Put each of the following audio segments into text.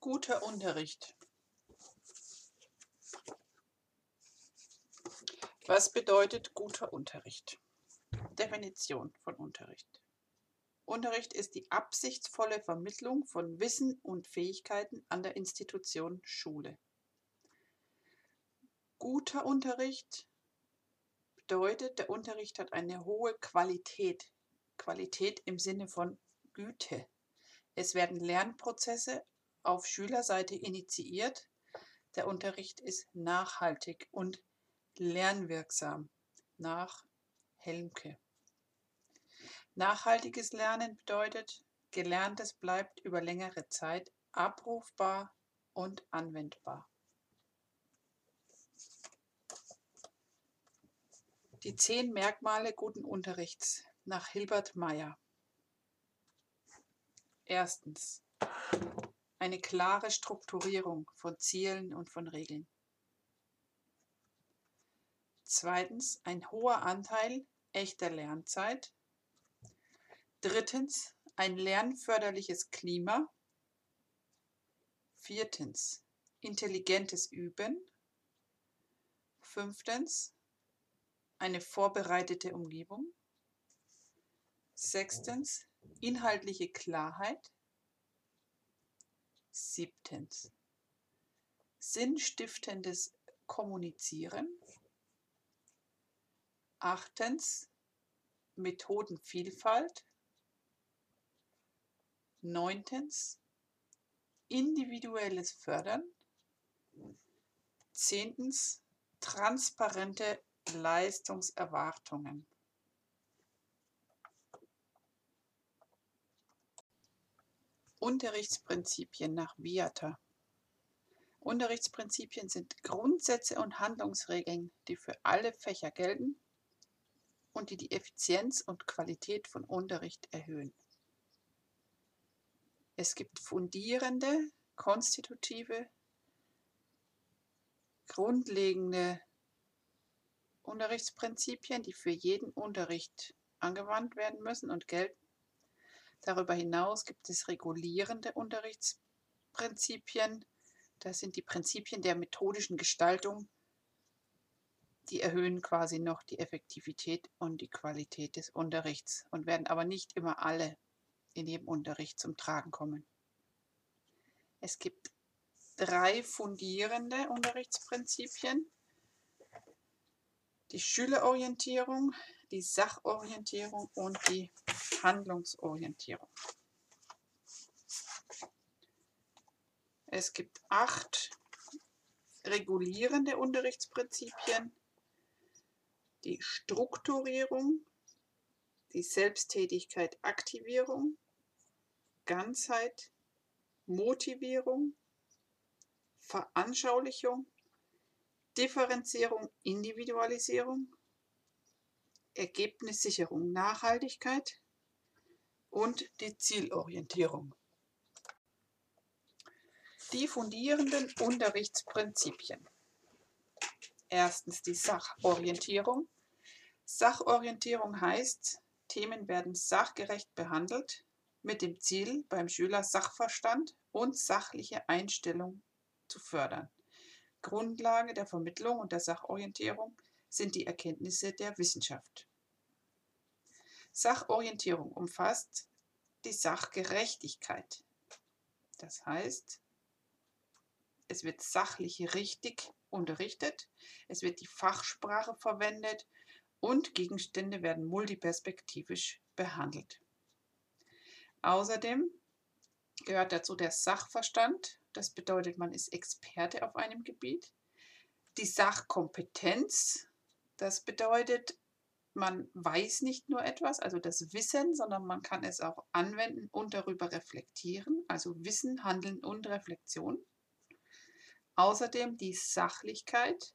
Guter Unterricht. Was bedeutet guter Unterricht? Definition von Unterricht. Unterricht ist die absichtsvolle Vermittlung von Wissen und Fähigkeiten an der Institution Schule. Guter Unterricht bedeutet, der Unterricht hat eine hohe Qualität. Qualität im Sinne von Güte. Es werden Lernprozesse auf Schülerseite initiiert. Der Unterricht ist nachhaltig und lernwirksam nach Helmke. Nachhaltiges Lernen bedeutet, Gelerntes bleibt über längere Zeit abrufbar und anwendbar. Die zehn Merkmale guten Unterrichts nach Hilbert Meyer. Erstens. Eine klare Strukturierung von Zielen und von Regeln. Zweitens. Ein hoher Anteil echter Lernzeit. Drittens. Ein lernförderliches Klima. Viertens. Intelligentes Üben. Fünftens. Eine vorbereitete Umgebung. Sechstens. Inhaltliche Klarheit. Siebtens. Sinnstiftendes Kommunizieren. Achtens. Methodenvielfalt. Neuntens. Individuelles Fördern. Zehntens. Transparente Leistungserwartungen. Unterrichtsprinzipien nach Viata. Unterrichtsprinzipien sind Grundsätze und Handlungsregeln, die für alle Fächer gelten und die die Effizienz und Qualität von Unterricht erhöhen. Es gibt fundierende, konstitutive, grundlegende Unterrichtsprinzipien, die für jeden Unterricht angewandt werden müssen und gelten. Darüber hinaus gibt es regulierende Unterrichtsprinzipien. Das sind die Prinzipien der methodischen Gestaltung. Die erhöhen quasi noch die Effektivität und die Qualität des Unterrichts und werden aber nicht immer alle in jedem Unterricht zum Tragen kommen. Es gibt drei fundierende Unterrichtsprinzipien. Die Schülerorientierung, die Sachorientierung und die Handlungsorientierung. Es gibt acht regulierende Unterrichtsprinzipien. Die Strukturierung, die Selbsttätigkeit Aktivierung, Ganzheit, Motivierung, Veranschaulichung, Differenzierung, Individualisierung, Ergebnissicherung, Nachhaltigkeit und die Zielorientierung. Die fundierenden Unterrichtsprinzipien. Erstens die Sachorientierung. Sachorientierung heißt, Themen werden sachgerecht behandelt mit dem Ziel, beim Schüler Sachverstand und sachliche Einstellung zu fördern. Grundlage der Vermittlung und der Sachorientierung sind die Erkenntnisse der Wissenschaft. Sachorientierung umfasst die Sachgerechtigkeit. Das heißt, es wird sachlich richtig unterrichtet, es wird die Fachsprache verwendet und Gegenstände werden multiperspektivisch behandelt. Außerdem gehört dazu der Sachverstand, das bedeutet, man ist Experte auf einem Gebiet. Die Sachkompetenz, das bedeutet, man weiß nicht nur etwas, also das Wissen, sondern man kann es auch anwenden und darüber reflektieren, also Wissen, Handeln und Reflexion. Außerdem die Sachlichkeit,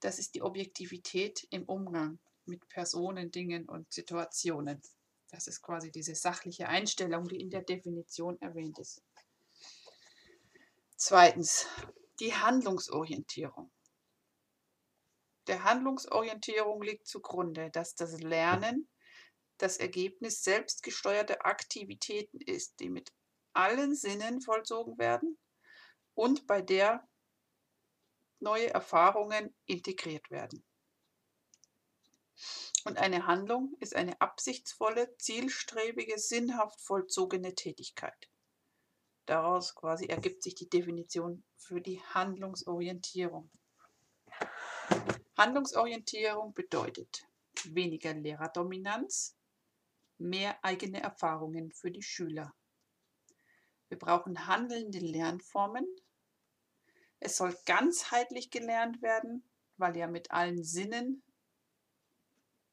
das ist die Objektivität im Umgang mit Personen, Dingen und Situationen. Das ist quasi diese sachliche Einstellung, die in der Definition erwähnt ist. Zweitens, die Handlungsorientierung. Der Handlungsorientierung liegt zugrunde, dass das Lernen das Ergebnis selbstgesteuerter Aktivitäten ist, die mit allen Sinnen vollzogen werden und bei der neue Erfahrungen integriert werden. Und eine Handlung ist eine absichtsvolle, zielstrebige, sinnhaft vollzogene Tätigkeit. Daraus quasi ergibt sich die Definition für die Handlungsorientierung. Handlungsorientierung bedeutet weniger Lehrerdominanz, mehr eigene Erfahrungen für die Schüler. Wir brauchen handelnde Lernformen. Es soll ganzheitlich gelernt werden, weil ja mit allen Sinnen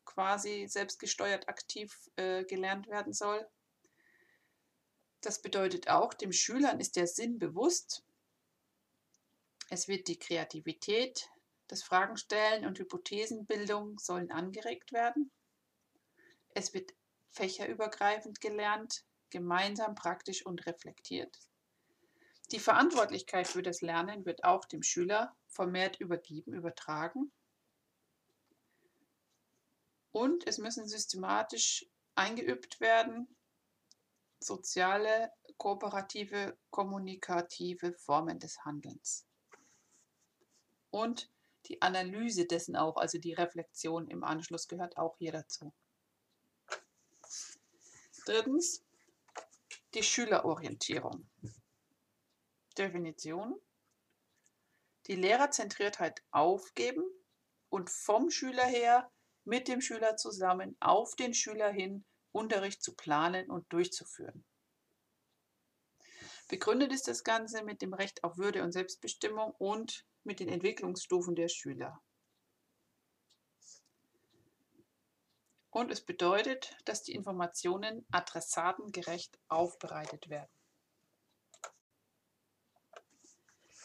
quasi selbstgesteuert aktiv äh, gelernt werden soll. Das bedeutet auch, dem Schülern ist der Sinn bewusst. Es wird die Kreativität, das Fragenstellen und Hypothesenbildung sollen angeregt werden. Es wird fächerübergreifend gelernt, gemeinsam praktisch und reflektiert. Die Verantwortlichkeit für das Lernen wird auch dem Schüler vermehrt übergeben, übertragen. Und es müssen systematisch eingeübt werden soziale, kooperative, kommunikative Formen des Handelns. Und die Analyse dessen auch, also die Reflexion im Anschluss gehört auch hier dazu. Drittens, die Schülerorientierung. Definition. Die Lehrerzentriertheit aufgeben und vom Schüler her mit dem Schüler zusammen auf den Schüler hin Unterricht zu planen und durchzuführen. Begründet ist das Ganze mit dem Recht auf Würde und Selbstbestimmung und mit den Entwicklungsstufen der Schüler. Und es bedeutet, dass die Informationen adressatengerecht aufbereitet werden.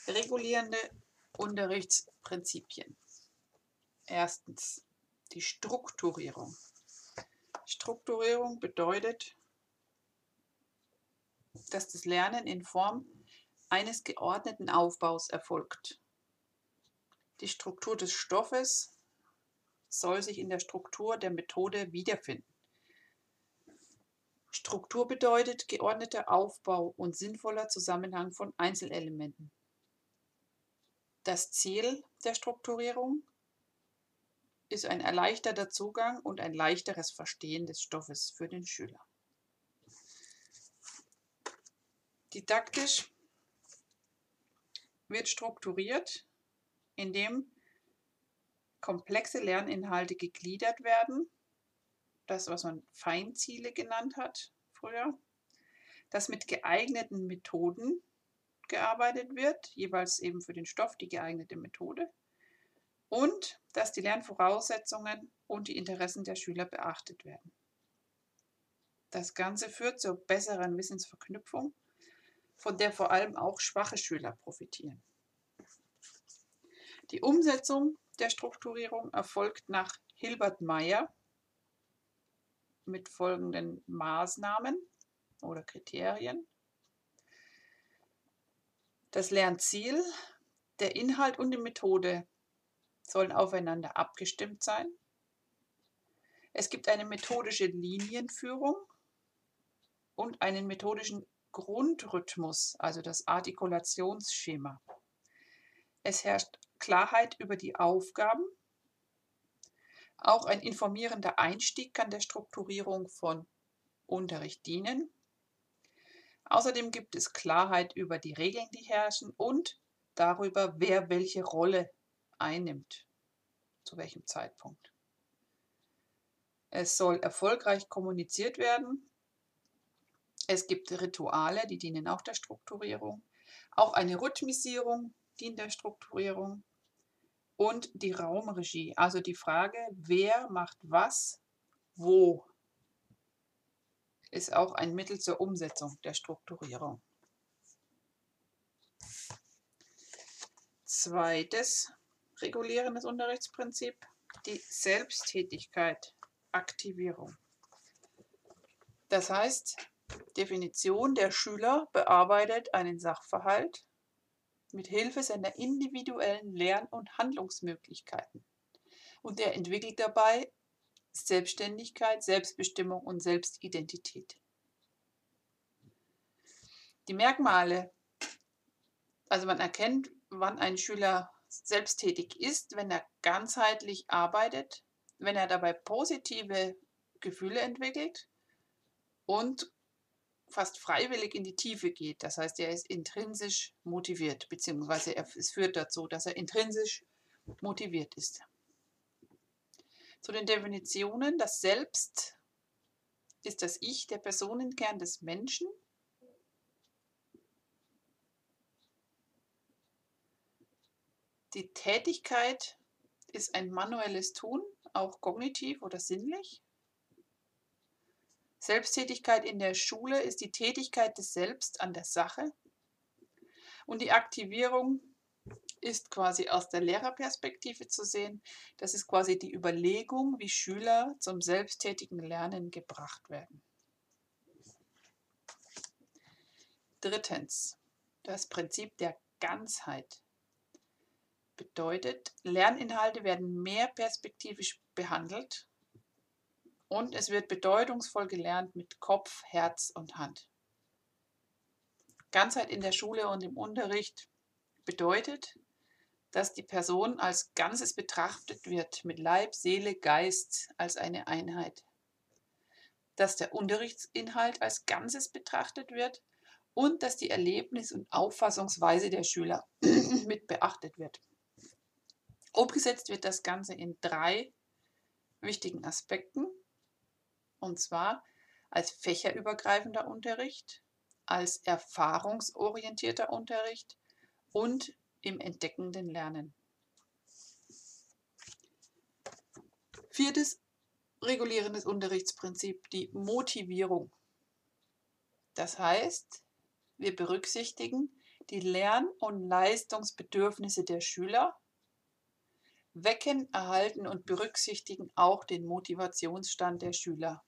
Regulierende Unterrichtsprinzipien. Erstens die Strukturierung. Strukturierung bedeutet, dass das Lernen in Form eines geordneten Aufbaus erfolgt. Die Struktur des Stoffes soll sich in der Struktur der Methode wiederfinden. Struktur bedeutet geordneter Aufbau und sinnvoller Zusammenhang von Einzelelementen. Das Ziel der Strukturierung ist ein erleichterter Zugang und ein leichteres Verstehen des Stoffes für den Schüler. Didaktisch wird strukturiert, indem komplexe Lerninhalte gegliedert werden, das, was man Feinziele genannt hat früher, dass mit geeigneten Methoden gearbeitet wird, jeweils eben für den Stoff die geeignete Methode, und dass die Lernvoraussetzungen und die Interessen der Schüler beachtet werden. Das Ganze führt zur besseren Wissensverknüpfung, von der vor allem auch schwache Schüler profitieren. Die Umsetzung der Strukturierung erfolgt nach Hilbert Meyer mit folgenden Maßnahmen oder Kriterien. Das Lernziel, der Inhalt und die Methode sollen aufeinander abgestimmt sein. Es gibt eine methodische Linienführung und einen methodischen Grundrhythmus, also das Artikulationsschema. Es herrscht Klarheit über die Aufgaben. Auch ein informierender Einstieg kann der Strukturierung von Unterricht dienen. Außerdem gibt es Klarheit über die Regeln, die herrschen und darüber, wer welche Rolle einnimmt, zu welchem Zeitpunkt. Es soll erfolgreich kommuniziert werden. Es gibt Rituale, die dienen auch der Strukturierung. Auch eine Rhythmisierung dient der Strukturierung. Und die Raumregie, also die Frage, wer macht was, wo, ist auch ein Mittel zur Umsetzung der Strukturierung. Zweites regulierendes Unterrichtsprinzip, die Selbsttätigkeit, Aktivierung. Das heißt, Definition der Schüler bearbeitet einen Sachverhalt mit Hilfe seiner individuellen Lern- und Handlungsmöglichkeiten. Und er entwickelt dabei Selbstständigkeit, Selbstbestimmung und Selbstidentität. Die Merkmale Also man erkennt, wann ein Schüler selbsttätig ist, wenn er ganzheitlich arbeitet, wenn er dabei positive Gefühle entwickelt und fast freiwillig in die Tiefe geht. Das heißt, er ist intrinsisch motiviert, beziehungsweise es führt dazu, dass er intrinsisch motiviert ist. Zu den Definitionen, das Selbst ist das Ich, der Personenkern des Menschen. Die Tätigkeit ist ein manuelles Tun, auch kognitiv oder sinnlich. Selbsttätigkeit in der Schule ist die Tätigkeit des Selbst an der Sache. Und die Aktivierung ist quasi aus der Lehrerperspektive zu sehen. Das ist quasi die Überlegung, wie Schüler zum selbsttätigen Lernen gebracht werden. Drittens, das Prinzip der Ganzheit bedeutet, Lerninhalte werden mehr perspektivisch behandelt und es wird bedeutungsvoll gelernt mit Kopf, Herz und Hand. Ganzheit in der Schule und im Unterricht bedeutet, dass die Person als Ganzes betrachtet wird, mit Leib, Seele, Geist als eine Einheit. Dass der Unterrichtsinhalt als Ganzes betrachtet wird und dass die Erlebnis- und Auffassungsweise der Schüler mit beachtet wird. Umgesetzt wird das Ganze in drei wichtigen Aspekten, und zwar als fächerübergreifender Unterricht, als erfahrungsorientierter Unterricht und im entdeckenden Lernen. Viertes regulierendes Unterrichtsprinzip, die Motivierung. Das heißt, wir berücksichtigen die Lern- und Leistungsbedürfnisse der Schüler wecken, erhalten und berücksichtigen auch den Motivationsstand der Schüler.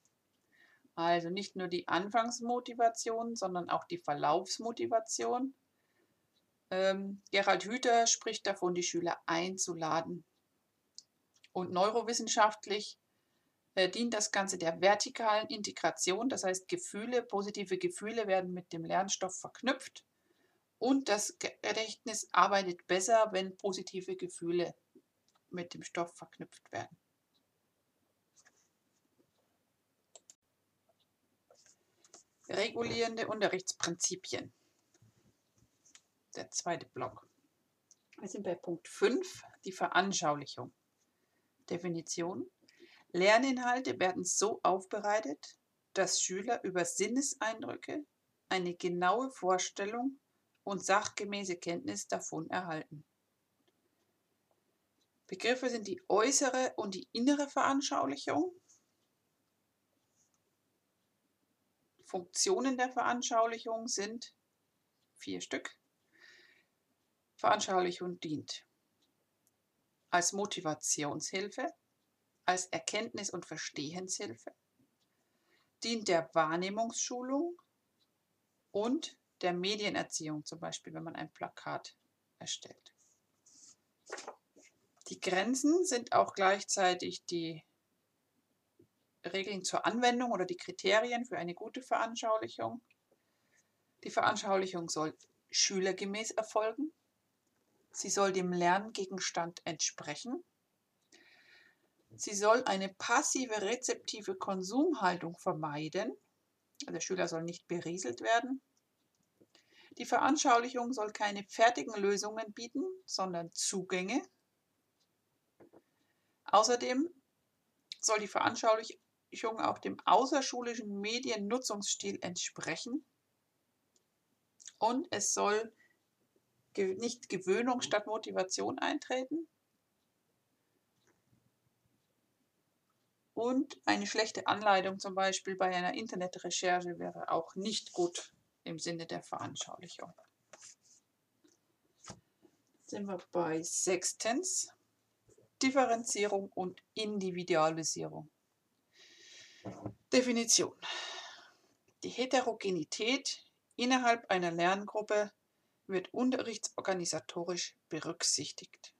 Also nicht nur die Anfangsmotivation, sondern auch die Verlaufsmotivation. Ähm, Gerald Hüther spricht davon, die Schüler einzuladen. Und neurowissenschaftlich äh, dient das Ganze der vertikalen Integration, das heißt Gefühle, positive Gefühle werden mit dem Lernstoff verknüpft und das Gedächtnis arbeitet besser, wenn positive Gefühle mit dem Stoff verknüpft werden. Regulierende Unterrichtsprinzipien. Der zweite Block. Wir sind bei Punkt 5, die Veranschaulichung. Definition. Lerninhalte werden so aufbereitet, dass Schüler über Sinneseindrücke eine genaue Vorstellung und sachgemäße Kenntnis davon erhalten. Begriffe sind die äußere und die innere Veranschaulichung. Funktionen der Veranschaulichung sind vier Stück. Veranschaulichung dient als Motivationshilfe, als Erkenntnis- und Verstehenshilfe, dient der Wahrnehmungsschulung und der Medienerziehung, zum Beispiel wenn man ein Plakat erstellt. Die Grenzen sind auch gleichzeitig die Regeln zur Anwendung oder die Kriterien für eine gute Veranschaulichung. Die Veranschaulichung soll schülergemäß erfolgen. Sie soll dem Lerngegenstand entsprechen. Sie soll eine passive rezeptive Konsumhaltung vermeiden. Der Schüler soll nicht berieselt werden. Die Veranschaulichung soll keine fertigen Lösungen bieten, sondern Zugänge Außerdem soll die Veranschaulichung auch dem außerschulischen Mediennutzungsstil entsprechen und es soll nicht Gewöhnung statt Motivation eintreten und eine schlechte Anleitung zum Beispiel bei einer Internetrecherche wäre auch nicht gut im Sinne der Veranschaulichung. Sind wir bei sechstens. Differenzierung und Individualisierung. Definition. Die Heterogenität innerhalb einer Lerngruppe wird unterrichtsorganisatorisch berücksichtigt.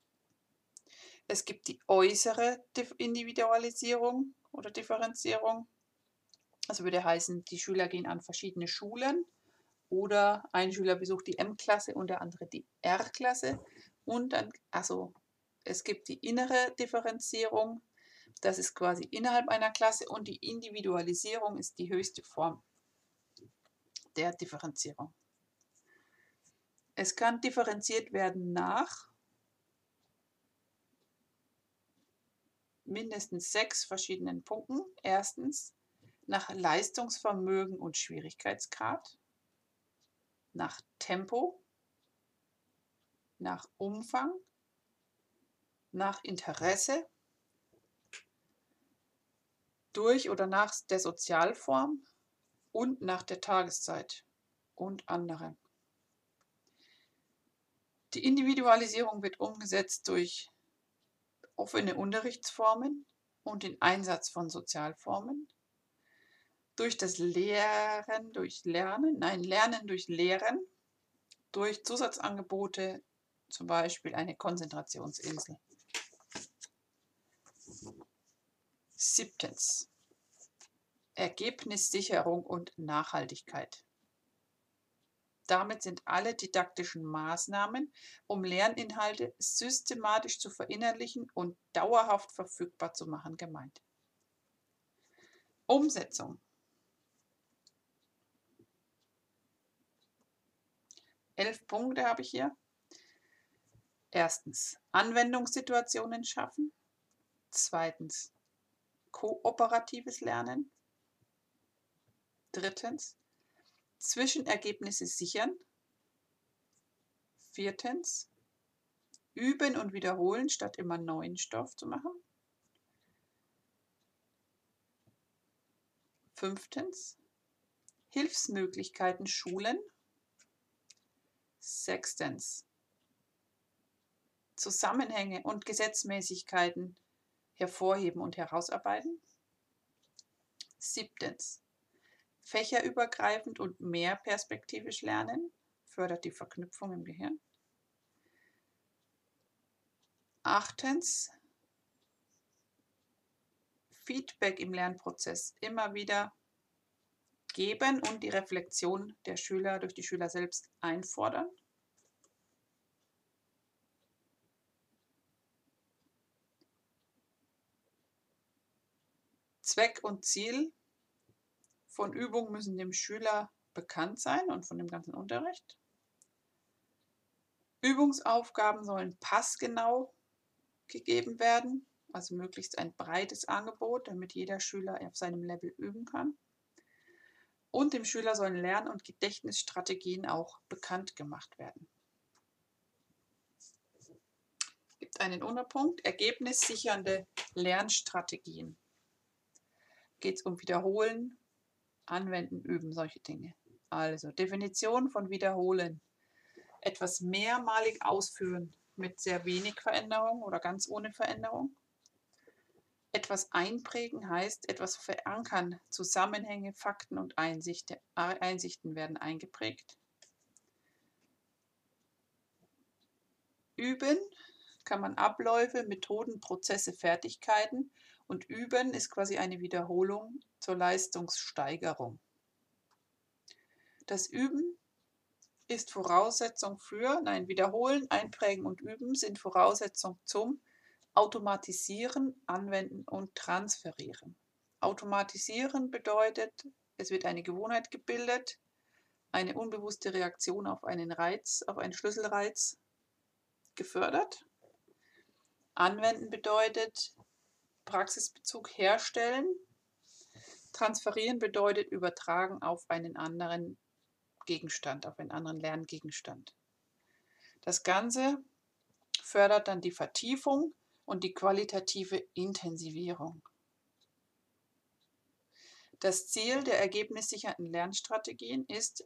Es gibt die äußere Individualisierung oder Differenzierung. Das würde heißen, die Schüler gehen an verschiedene Schulen oder ein Schüler besucht die M-Klasse und der andere die R-Klasse. Und dann, also es gibt die innere Differenzierung, das ist quasi innerhalb einer Klasse und die Individualisierung ist die höchste Form der Differenzierung. Es kann differenziert werden nach mindestens sechs verschiedenen Punkten. Erstens nach Leistungsvermögen und Schwierigkeitsgrad, nach Tempo, nach Umfang, nach Interesse, durch oder nach der Sozialform und nach der Tageszeit und andere. Die Individualisierung wird umgesetzt durch offene Unterrichtsformen und den Einsatz von Sozialformen, durch das Lehren durch Lernen, nein, Lernen durch Lehren, durch Zusatzangebote, zum Beispiel eine Konzentrationsinsel. Siebtens. Ergebnissicherung und Nachhaltigkeit. Damit sind alle didaktischen Maßnahmen, um Lerninhalte systematisch zu verinnerlichen und dauerhaft verfügbar zu machen, gemeint. Umsetzung. Elf Punkte habe ich hier. Erstens, Anwendungssituationen schaffen. Zweitens, kooperatives Lernen. Drittens, Zwischenergebnisse sichern. Viertens, üben und wiederholen, statt immer neuen Stoff zu machen. Fünftens, Hilfsmöglichkeiten schulen. Sechstens, Zusammenhänge und Gesetzmäßigkeiten hervorheben und herausarbeiten. Siebtens, fächerübergreifend und mehr perspektivisch lernen, fördert die Verknüpfung im Gehirn. Achtens, Feedback im Lernprozess immer wieder geben und die Reflexion der Schüler durch die Schüler selbst einfordern. Zweck und Ziel von Übung müssen dem Schüler bekannt sein und von dem ganzen Unterricht. Übungsaufgaben sollen passgenau gegeben werden, also möglichst ein breites Angebot, damit jeder Schüler auf seinem Level üben kann. Und dem Schüler sollen Lern- und Gedächtnisstrategien auch bekannt gemacht werden. Es gibt einen Unterpunkt, ergebnissichernde Lernstrategien. Geht es um Wiederholen, Anwenden, Üben, solche Dinge. Also Definition von Wiederholen. Etwas mehrmalig ausführen mit sehr wenig Veränderung oder ganz ohne Veränderung. Etwas einprägen heißt etwas verankern. Zusammenhänge, Fakten und Einsichten, Einsichten werden eingeprägt. Üben kann man Abläufe, Methoden, Prozesse, Fertigkeiten und Üben ist quasi eine Wiederholung zur Leistungssteigerung. Das Üben ist Voraussetzung für, nein, Wiederholen, Einprägen und Üben sind Voraussetzung zum Automatisieren, Anwenden und Transferieren. Automatisieren bedeutet, es wird eine Gewohnheit gebildet, eine unbewusste Reaktion auf einen Reiz, auf einen Schlüsselreiz gefördert. Anwenden bedeutet, Praxisbezug herstellen. Transferieren bedeutet übertragen auf einen anderen Gegenstand, auf einen anderen Lerngegenstand. Das Ganze fördert dann die Vertiefung und die qualitative Intensivierung. Das Ziel der ergebnissicherten Lernstrategien ist,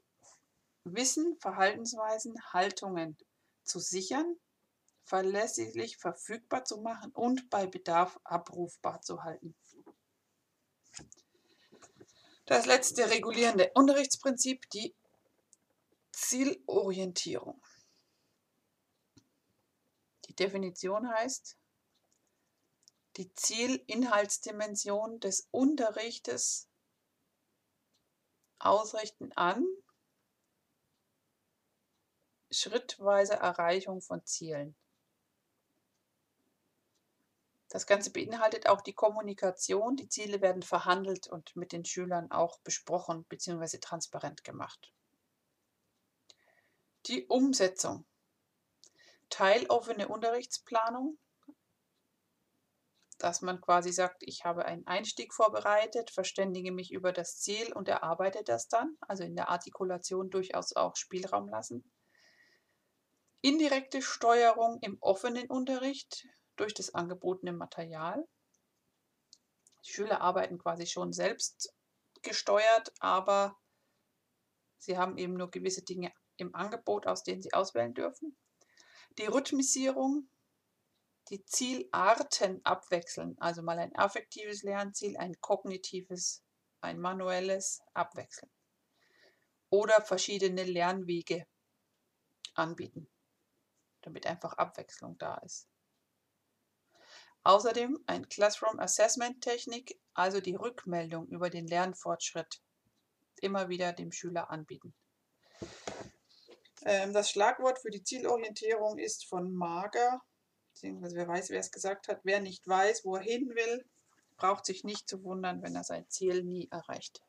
Wissen, Verhaltensweisen, Haltungen zu sichern verlässlich verfügbar zu machen und bei Bedarf abrufbar zu halten. Das letzte regulierende Unterrichtsprinzip, die Zielorientierung. Die Definition heißt, die Zielinhaltsdimension des Unterrichtes ausrichten an schrittweise Erreichung von Zielen. Das Ganze beinhaltet auch die Kommunikation. Die Ziele werden verhandelt und mit den Schülern auch besprochen bzw. transparent gemacht. Die Umsetzung. Teiloffene Unterrichtsplanung, dass man quasi sagt, ich habe einen Einstieg vorbereitet, verständige mich über das Ziel und erarbeite das dann, also in der Artikulation durchaus auch Spielraum lassen. Indirekte Steuerung im offenen Unterricht durch das angebotene Material. Die Schüler arbeiten quasi schon selbst gesteuert, aber sie haben eben nur gewisse Dinge im Angebot, aus denen sie auswählen dürfen. Die Rhythmisierung, die Zielarten abwechseln, also mal ein affektives Lernziel, ein kognitives, ein manuelles abwechseln. Oder verschiedene Lernwege anbieten, damit einfach Abwechslung da ist. Außerdem ein Classroom Assessment Technik, also die Rückmeldung über den Lernfortschritt, immer wieder dem Schüler anbieten. Ähm, das Schlagwort für die Zielorientierung ist von Mager, beziehungsweise wer weiß, wer es gesagt hat. Wer nicht weiß, wo er hin will, braucht sich nicht zu wundern, wenn er sein Ziel nie erreicht.